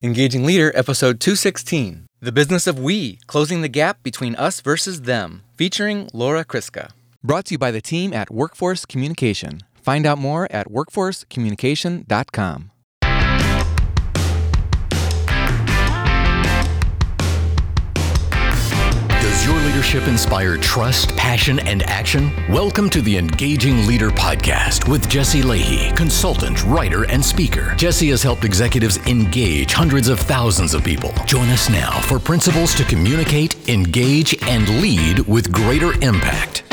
Engaging Leader, episode 216 The Business of We Closing the Gap Between Us versus Them, featuring Laura Kriska. Brought to you by the team at Workforce Communication. Find out more at workforcecommunication.com. your leadership inspire trust, passion, and action? Welcome to the Engaging Leader Podcast with Jesse Lahey, consultant, writer, and speaker. Jesse has helped executives engage hundreds of thousands of people. Join us now for principles to communicate, engage, and lead with greater impact.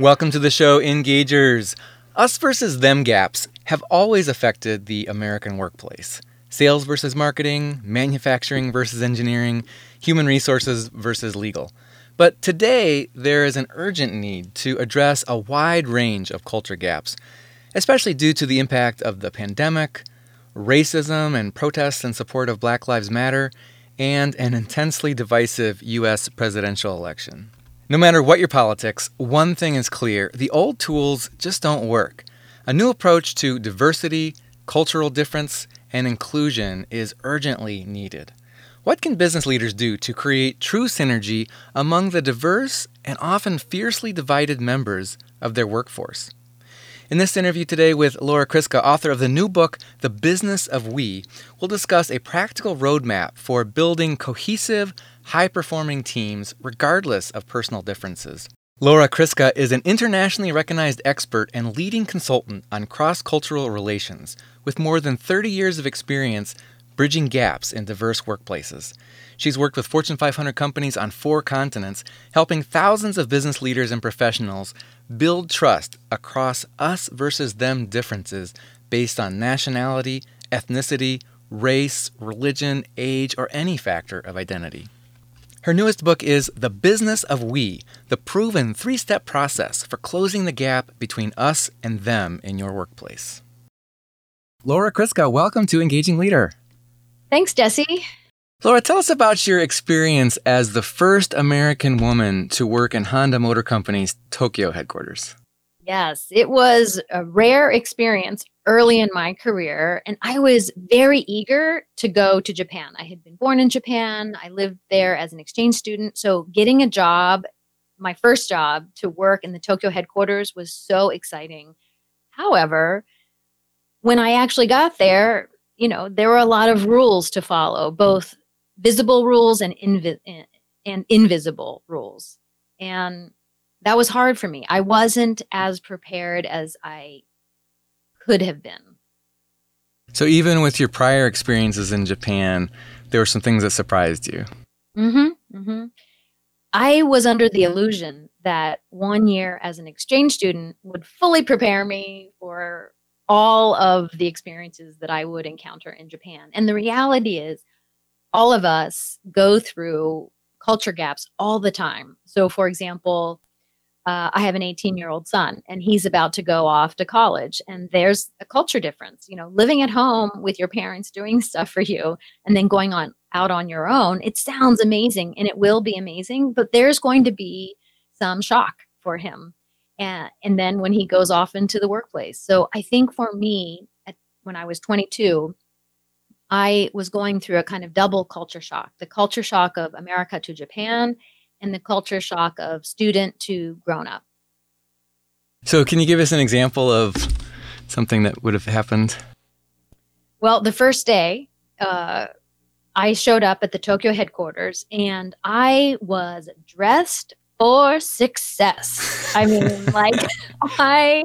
Welcome to the show, Engagers. Us versus them gaps have always affected the American workplace sales versus marketing, manufacturing versus engineering, human resources versus legal. But today, there is an urgent need to address a wide range of culture gaps, especially due to the impact of the pandemic, racism and protests in support of Black Lives Matter, and an intensely divisive U.S. presidential election. No matter what your politics, one thing is clear the old tools just don't work. A new approach to diversity, cultural difference, and inclusion is urgently needed. What can business leaders do to create true synergy among the diverse and often fiercely divided members of their workforce? In this interview today with Laura Kriska, author of the new book, The Business of We, we'll discuss a practical roadmap for building cohesive, high performing teams regardless of personal differences. Laura Kriska is an internationally recognized expert and leading consultant on cross cultural relations, with more than 30 years of experience bridging gaps in diverse workplaces. She's worked with Fortune 500 companies on four continents, helping thousands of business leaders and professionals build trust across us versus them differences based on nationality, ethnicity, race, religion, age, or any factor of identity. Her newest book is The Business of We, the proven three step process for closing the gap between us and them in your workplace. Laura Kriska, welcome to Engaging Leader. Thanks, Jesse. Laura, tell us about your experience as the first American woman to work in Honda Motor Company's Tokyo headquarters. Yes, it was a rare experience early in my career, and I was very eager to go to Japan. I had been born in Japan, I lived there as an exchange student. So, getting a job, my first job to work in the Tokyo headquarters was so exciting. However, when I actually got there, you know, there were a lot of rules to follow, both visible rules and, invi- and invisible rules. And that was hard for me. I wasn't as prepared as I could have been. So, even with your prior experiences in Japan, there were some things that surprised you. Mm-hmm, mm-hmm. I was under the illusion that one year as an exchange student would fully prepare me for all of the experiences that I would encounter in Japan. And the reality is, all of us go through culture gaps all the time. So, for example, uh, I have an 18 year old son and he's about to go off to college. And there's a culture difference. You know, living at home with your parents doing stuff for you and then going on out on your own, it sounds amazing and it will be amazing, but there's going to be some shock for him. And, and then when he goes off into the workplace. So I think for me, at, when I was 22, I was going through a kind of double culture shock the culture shock of America to Japan and the culture shock of student to grown up. So, can you give us an example of something that would have happened? Well, the first day, uh, I showed up at the Tokyo headquarters and I was dressed for success. I mean, like, I,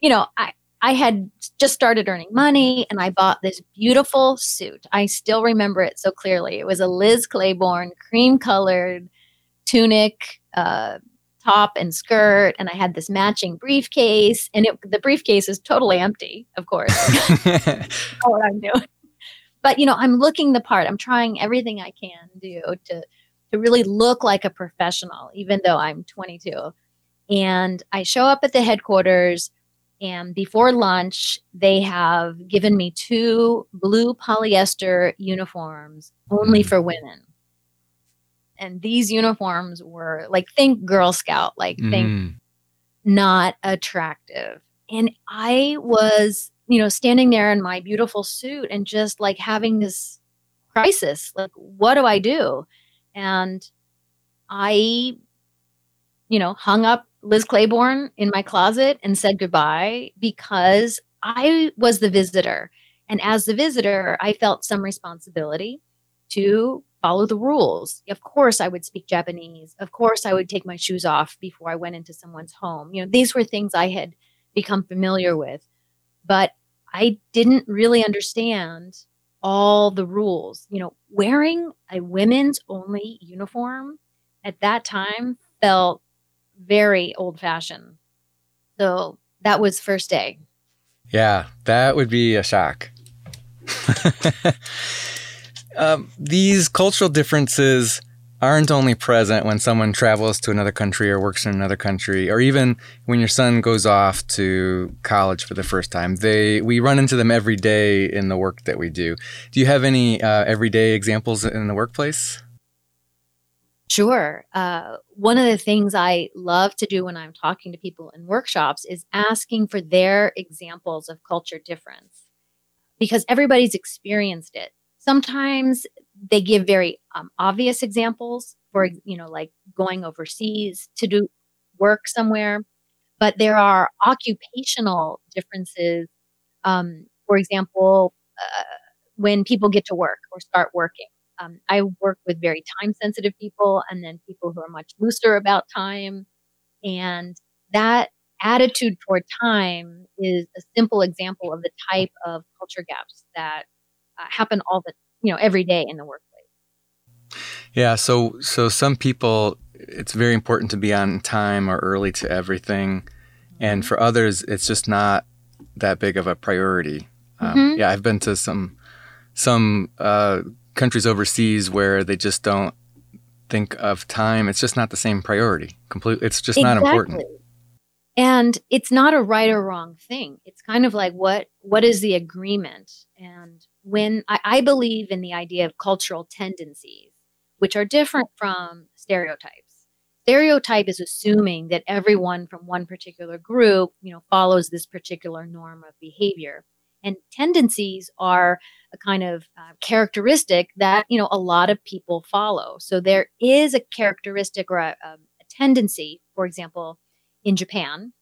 you know, I, I had just started earning money and I bought this beautiful suit. I still remember it so clearly. It was a Liz Claiborne cream colored tunic, uh, top and skirt, and I had this matching briefcase. And it, the briefcase is totally empty, of course. what I'm doing. But you know, I'm looking the part. I'm trying everything I can do to to really look like a professional, even though I'm 22. And I show up at the headquarters, and before lunch, they have given me two blue polyester uniforms only mm. for women and these uniforms were like think girl scout like think mm. not attractive and i was you know, standing there in my beautiful suit and just like having this crisis. Like, what do I do? And I, you know, hung up Liz Claiborne in my closet and said goodbye because I was the visitor. And as the visitor, I felt some responsibility to follow the rules. Of course, I would speak Japanese. Of course, I would take my shoes off before I went into someone's home. You know, these were things I had become familiar with, but I didn't really understand all the rules. You know, wearing a women's only uniform at that time felt very old fashioned. So that was first day. Yeah, that would be a shock. um, these cultural differences aren't only present when someone travels to another country or works in another country or even when your son goes off to college for the first time they we run into them every day in the work that we do do you have any uh, everyday examples in the workplace Sure. Uh, one of the things I love to do when I'm talking to people in workshops is asking for their examples of culture difference because everybody's experienced it. Sometimes they give very um, obvious examples for, you know, like going overseas to do work somewhere, but there are occupational differences. Um, for example, uh, when people get to work or start working um, I work with very time sensitive people and then people who are much looser about time. And that attitude toward time is a simple example of the type of culture gaps that uh, happen all the, you know, every day in the workplace. Yeah. So, so some people, it's very important to be on time or early to everything. And mm-hmm. for others, it's just not that big of a priority. Um, mm-hmm. Yeah. I've been to some, some, uh, countries overseas where they just don't think of time. It's just not the same priority. Completely, it's just exactly. not important. And it's not a right or wrong thing. It's kind of like what what is the agreement? And when I, I believe in the idea of cultural tendencies, which are different from stereotypes. Stereotype is assuming that everyone from one particular group, you know, follows this particular norm of behavior. And tendencies are a kind of uh, characteristic that, you know, a lot of people follow. So there is a characteristic or a, um, a tendency, for example, in Japan,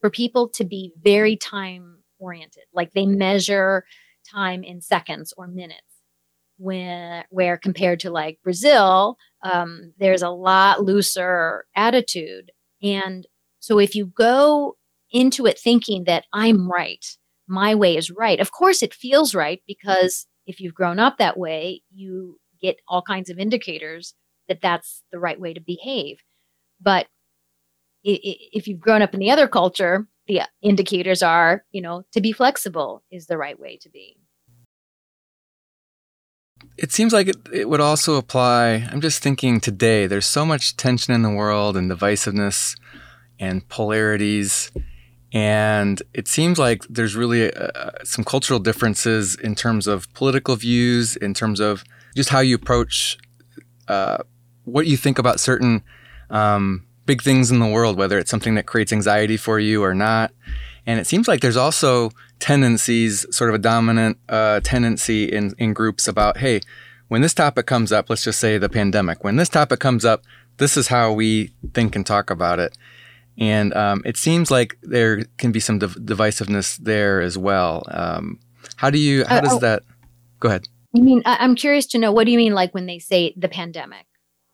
for people to be very time oriented. Like they measure time in seconds or minutes. When, where compared to like Brazil, um, there's a lot looser attitude. And so if you go into it thinking that I'm right, my way is right. Of course, it feels right because if you've grown up that way, you get all kinds of indicators that that's the right way to behave. But if you've grown up in the other culture, the indicators are, you know, to be flexible is the right way to be. It seems like it, it would also apply. I'm just thinking today, there's so much tension in the world and divisiveness and polarities and it seems like there's really uh, some cultural differences in terms of political views, in terms of just how you approach uh, what you think about certain um, big things in the world, whether it's something that creates anxiety for you or not. And it seems like there's also tendencies, sort of a dominant uh, tendency in, in groups about, hey, when this topic comes up, let's just say the pandemic, when this topic comes up, this is how we think and talk about it. And um, it seems like there can be some div- divisiveness there as well. Um, how do you, how uh, does oh, that, go ahead. You mean, I'm curious to know, what do you mean like when they say the pandemic?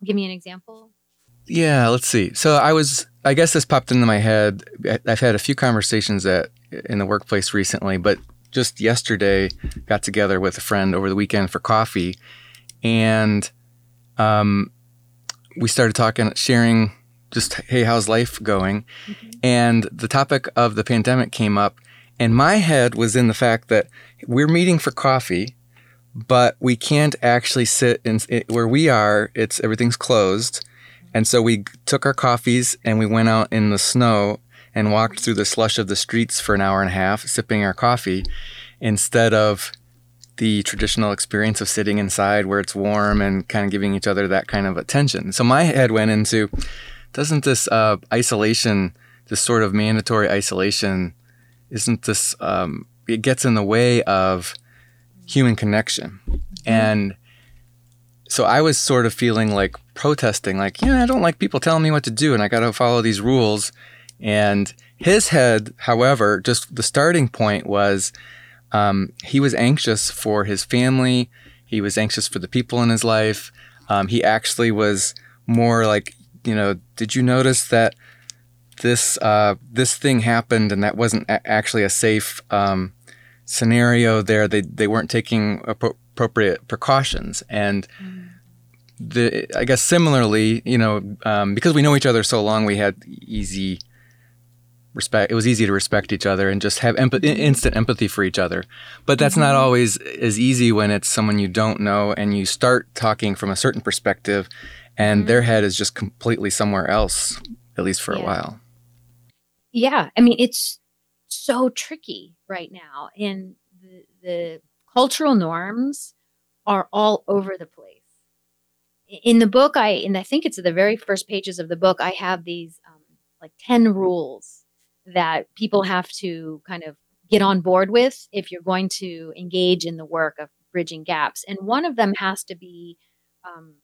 Give me an example. Yeah, let's see. So I was, I guess this popped into my head. I've had a few conversations at, in the workplace recently, but just yesterday got together with a friend over the weekend for coffee and um, we started talking, sharing just hey, how's life going? Mm-hmm. And the topic of the pandemic came up, and my head was in the fact that we're meeting for coffee, but we can't actually sit in it, where we are. It's everything's closed, and so we took our coffees and we went out in the snow and walked through the slush of the streets for an hour and a half, sipping our coffee, instead of the traditional experience of sitting inside where it's warm and kind of giving each other that kind of attention. So my head went into doesn't this uh, isolation, this sort of mandatory isolation, isn't this um, it gets in the way of human connection. And so I was sort of feeling like protesting, like, yeah, I don't like people telling me what to do and I got to follow these rules. And his head, however, just the starting point was um, he was anxious for his family, he was anxious for the people in his life. Um, he actually was more like, you know, did you notice that this uh, this thing happened and that wasn't a- actually a safe um, scenario there? They they weren't taking appro- appropriate precautions and. The, I guess similarly, you know, um, because we know each other so long, we had easy respect. It was easy to respect each other and just have instant empathy for each other. But that's not always as easy when it's someone you don't know and you start talking from a certain perspective, and their head is just completely somewhere else, at least for a while. yeah i mean it's so tricky right now and the, the cultural norms are all over the place in the book i and i think it's the very first pages of the book i have these um, like 10 rules that people have to kind of get on board with if you're going to engage in the work of bridging gaps and one of them has to be um,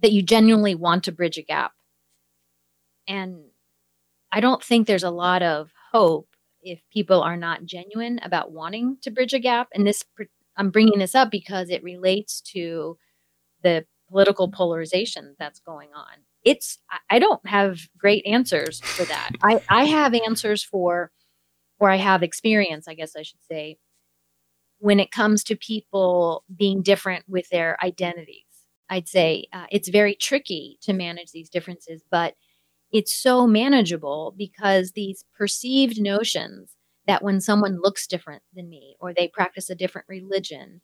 that you genuinely want to bridge a gap and I don't think there's a lot of hope if people are not genuine about wanting to bridge a gap. And this, I'm bringing this up because it relates to the political polarization that's going on. It's, I- don't have great answers for that. I, I have answers for, or I have experience, I guess I should say, when it comes to people being different with their identities. I'd say uh, it's very tricky to manage these differences, but it's so manageable because these perceived notions that when someone looks different than me or they practice a different religion,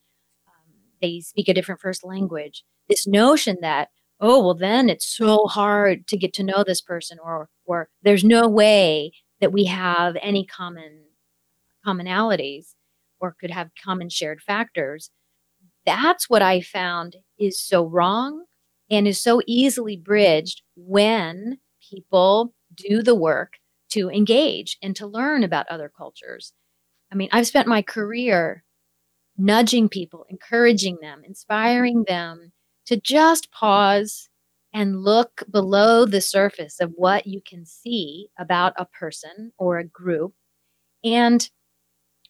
they speak a different first language, this notion that, oh, well, then it's so hard to get to know this person or, or there's no way that we have any common commonalities or could have common shared factors. That's what I found is so wrong and is so easily bridged when people do the work to engage and to learn about other cultures. I mean, I've spent my career nudging people, encouraging them, inspiring them to just pause and look below the surface of what you can see about a person or a group and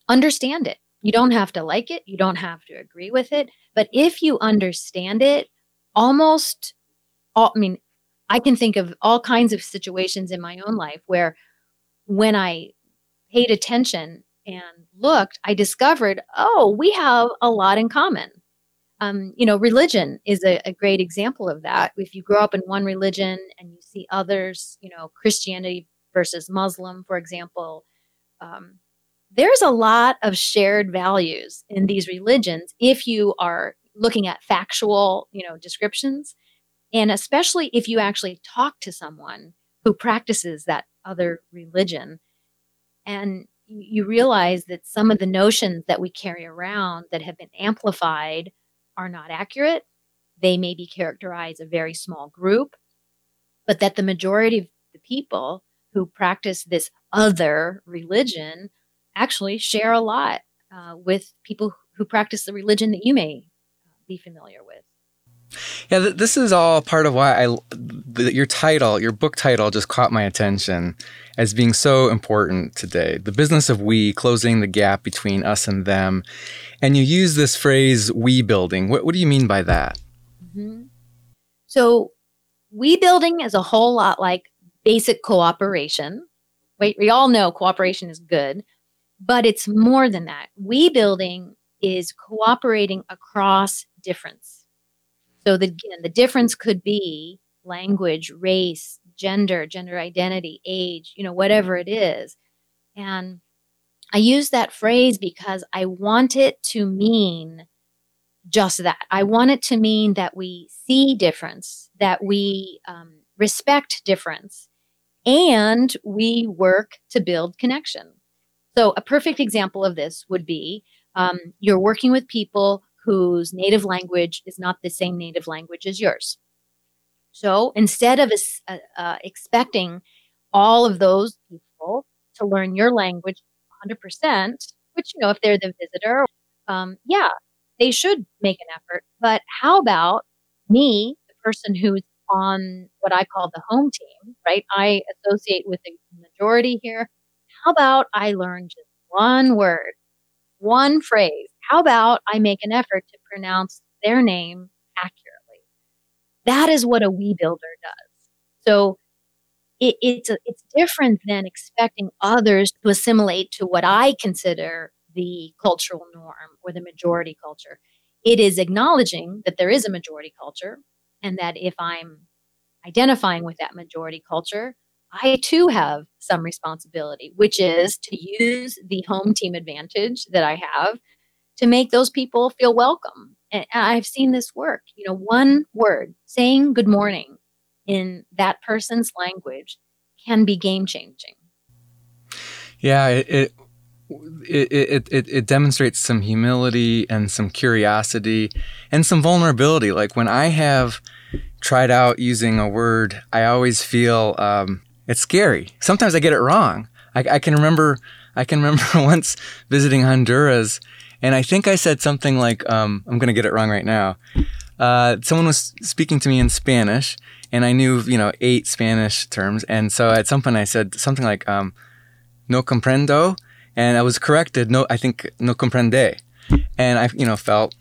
understand it. You don't have to like it, you don't have to agree with it, but if you understand it, almost all, I mean, I can think of all kinds of situations in my own life where when I paid attention and looked, I discovered, oh, we have a lot in common. Um, you know, religion is a, a great example of that. If you grow up in one religion and you see others, you know, Christianity versus Muslim, for example, um, there's a lot of shared values in these religions if you are looking at factual, you know, descriptions and especially if you actually talk to someone who practices that other religion and you realize that some of the notions that we carry around that have been amplified are not accurate. They may be characterized a very small group, but that the majority of the people who practice this other religion actually share a lot uh, with people who practice the religion that you may be familiar with. Yeah, th- this is all part of why I the, your title, your book title, just caught my attention as being so important today. The business of we, closing the gap between us and them, and you use this phrase "we building." What, what do you mean by that? Mhm. So, we building is a whole lot like basic cooperation. Wait, we all know cooperation is good, but it's more than that. We building is cooperating across difference. So, the, again, the difference could be language, race, gender, gender identity, age, you know, whatever it is. And I use that phrase because I want it to mean just that. I want it to mean that we see difference, that we um, respect difference, and we work to build connection. So, a perfect example of this would be um, you're working with people whose native language is not the same native language as yours. So, instead of uh, uh, expecting all of those people to learn your language 100%, which, you know, if they're the visitor, um, yeah, they should make an effort. But how about me, the person who's on what I call the home team, right? I associate with the majority here. How about I learn just one word, one phrase? How about I make an effort to pronounce their name accurately? That is what a we builder does. So it, it's a, it's different than expecting others to assimilate to what I consider the cultural norm or the majority culture. It is acknowledging that there is a majority culture and that if I'm identifying with that majority culture, I too have some responsibility, which is to use the home team advantage that I have to make those people feel welcome. And I've seen this work. You know, one word, saying good morning in that person's language can be game changing. Yeah, it, it it, it, it, demonstrates some humility and some curiosity and some vulnerability. Like when I have tried out using a word, I always feel um, it's scary. Sometimes I get it wrong. I, I can remember I can remember once visiting Honduras, and I think I said something like, um, "I'm going to get it wrong right now." Uh, someone was speaking to me in Spanish, and I knew you know eight Spanish terms, and so at some point I said something like um, "no comprendo," and I was corrected. No, I think "no comprende," and I you know felt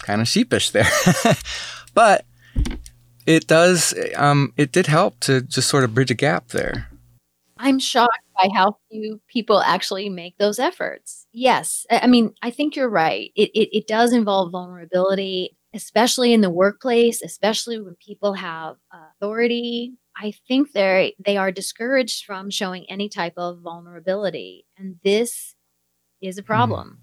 kind of sheepish there, but it does um, it did help to just sort of bridge a gap there. I'm shocked by how few people actually make those efforts. Yes, I mean I think you're right. It it, it does involve vulnerability especially in the workplace, especially when people have authority, I think they they are discouraged from showing any type of vulnerability, and this is a hmm. problem.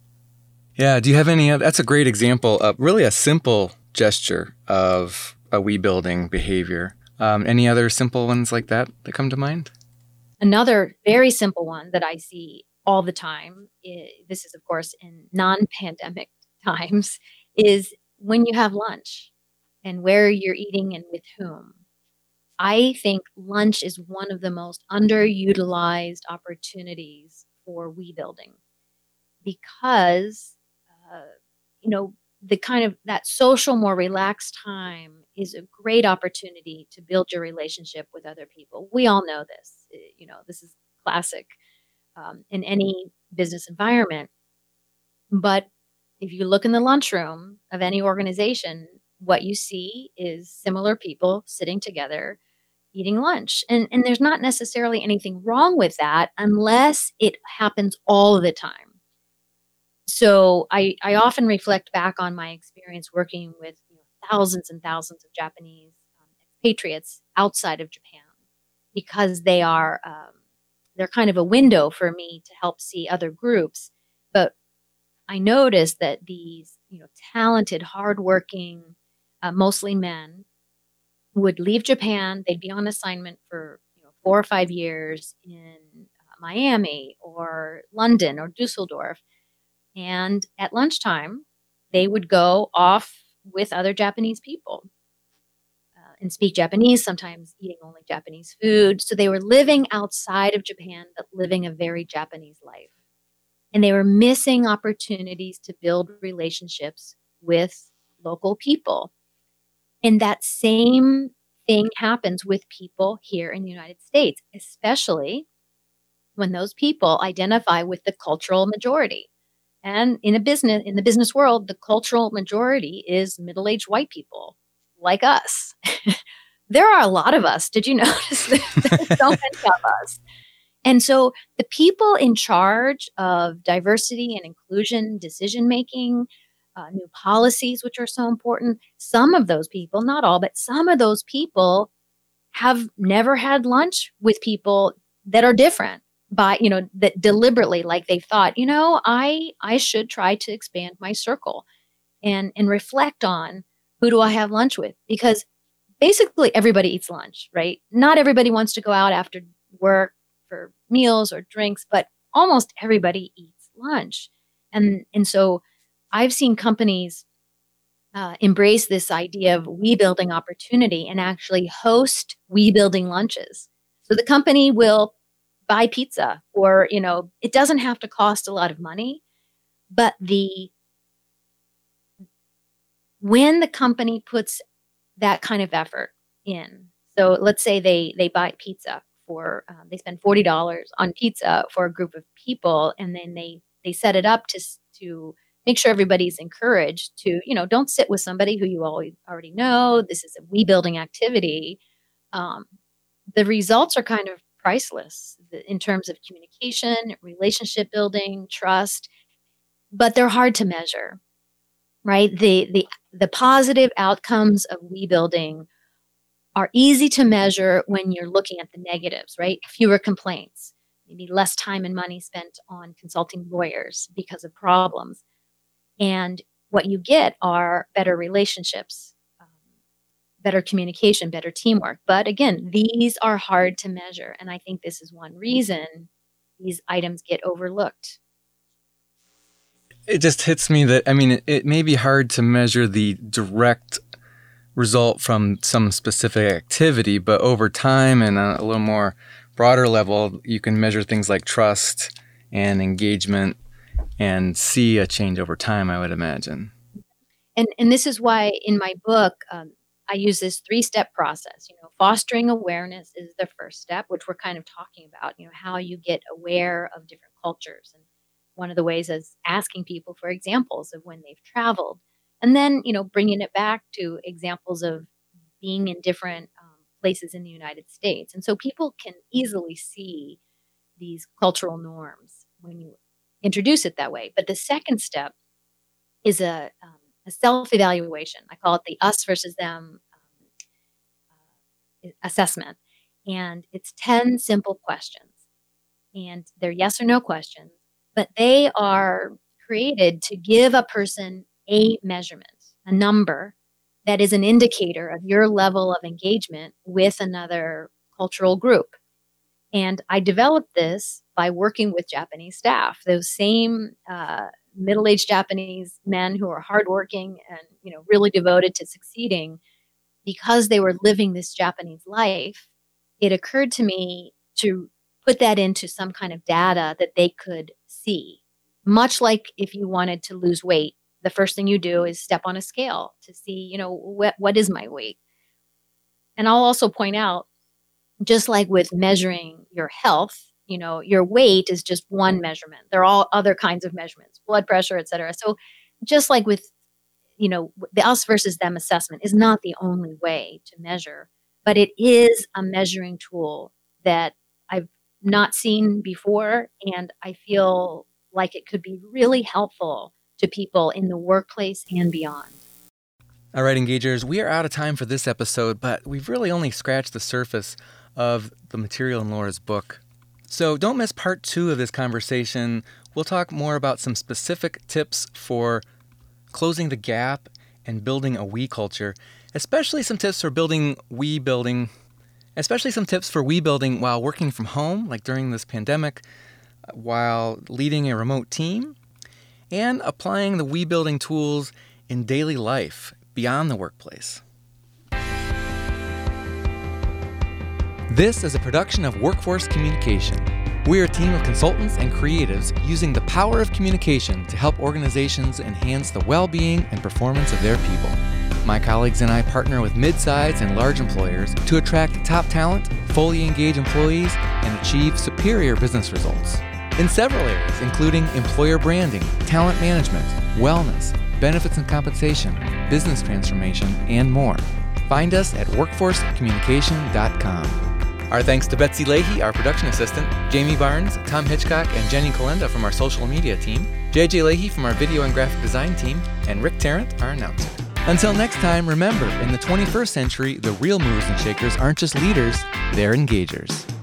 Yeah. Do you have any? That's a great example of really a simple gesture of a we building behavior. Um, any other simple ones like that that come to mind? Another very simple one that I see all the time. Is, this is, of course, in non-pandemic times. Is when you have lunch and where you're eating and with whom. I think lunch is one of the most underutilized opportunities for we building because, uh, you know, the kind of that social, more relaxed time is a great opportunity to build your relationship with other people. We all know this. You know, this is classic um, in any business environment. But if you look in the lunchroom of any organization, what you see is similar people sitting together eating lunch. And, and there's not necessarily anything wrong with that unless it happens all the time. So I, I often reflect back on my experience working with you know, thousands and thousands of Japanese um, outside of Japan because they are um, they're kind of a window for me to help see other groups. But I noticed that these, you know, talented, hardworking, uh, mostly men, would leave Japan. They'd be on assignment for you know four or five years in uh, Miami or London or Dusseldorf, and at lunchtime, they would go off with other Japanese people and speak Japanese. Sometimes eating only Japanese food. So they were living outside of Japan, but living a very Japanese life and they were missing opportunities to build relationships with local people. And that same thing happens with people here in the United States, especially when those people identify with the cultural majority. And in a business in the business world, the cultural majority is middle-aged white people like us. there are a lot of us. Did you notice? There's so many of us. And so the people in charge of diversity and inclusion decision making, uh, new policies, which are so important, some of those people, not all, but some of those people have never had lunch with people that are different by you know that deliberately like they thought you know i i should try to expand my circle and and reflect on who do i have lunch with because basically everybody eats lunch right not everybody wants to go out after work for meals or drinks, but almost everybody eats lunch. And, and so I've seen companies uh, embrace this idea of we building opportunity and actually host we building lunches. So the company will buy pizza or, you know, it doesn't have to cost a lot of money. but the when the company puts that kind of effort in, so let's say they they buy pizza for uh, they spend forty dollars on pizza for a group of people, and then they they set it up to to make sure everybody's encouraged to you know don't sit with somebody who you always already know. This is a we building activity. Um, the results are kind of priceless in terms of communication, relationship building, trust, but they're hard to measure. Right? The the the positive outcomes of we building are easy to measure when you're looking at the negatives, right? Fewer complaints, maybe less time and money spent on consulting lawyers because of problems. And what you get are better relationships, um, better communication, better teamwork. But again, these are hard to measure. And I think this is one reason these items get overlooked. It just hits me that, I mean, it, it may be hard to measure the direct result from some specific activity, but over time and a little more broader level, you can measure things like trust and engagement and see a change over time, I would imagine. And, and this is why in my book, um, I use this three step process. You know, fostering awareness is the first step, which we're kind of talking about, you know, how you get aware of different cultures. And one of the ways is asking people for examples of when they've traveled. And then you know bringing it back to examples of being in different um, places in the united states. And so people can easily see these cultural norms when you introduce it that way. But the second step is a, um, a self-evaluation. I call it the us versus them um, uh, assessment. And it's 10 simple questions. And they're yes or no questions but they are created to give a person a measurement, a number that is an indicator of your level of engagement with another cultural group. And I developed this by working with Japanese staff, those same uh, middle-aged Japanese men who are hardworking and you know really devoted to succeeding, because they were living this Japanese life. It occurred to me to put that into some kind of data that they could see, much like if you wanted to lose weight the first thing you do is step on a scale to see, you know, what, what is my weight? And I'll also point out, just like with measuring your health, you know, your weight is just one measurement. There are all other kinds of measurements, blood pressure, et cetera. So just like with, you know, the us versus them assessment is not the only way to measure, but it is a measuring tool that not seen before. And I feel like it could be really helpful to people in the workplace and beyond. All right, engagers, we are out of time for this episode, but we've really only scratched the surface of the material in Laura's book. So don't miss part two of this conversation. We'll talk more about some specific tips for closing the gap and building a we culture, especially some tips for building we building, especially some tips for we building while working from home, like during this pandemic, uh, while leading a remote team, and applying the we building tools in daily life beyond the workplace. This is a production of Workforce Communication. We are a team of consultants and creatives using the power of communication to help organizations enhance the well being and performance of their people. My colleagues and I partner with mid-sized and large employers to attract top talent, fully engage employees, and achieve superior business results in several areas, including employer branding, talent management, wellness, benefits and compensation, business transformation, and more. Find us at workforcecommunication.com. Our thanks to Betsy Lahey, our production assistant, Jamie Barnes, Tom Hitchcock, and Jenny Kalenda from our social media team, JJ Lahey from our video and graphic design team, and Rick Tarrant, our announcer. Until next time, remember, in the 21st century, the real movers and shakers aren't just leaders, they're engagers.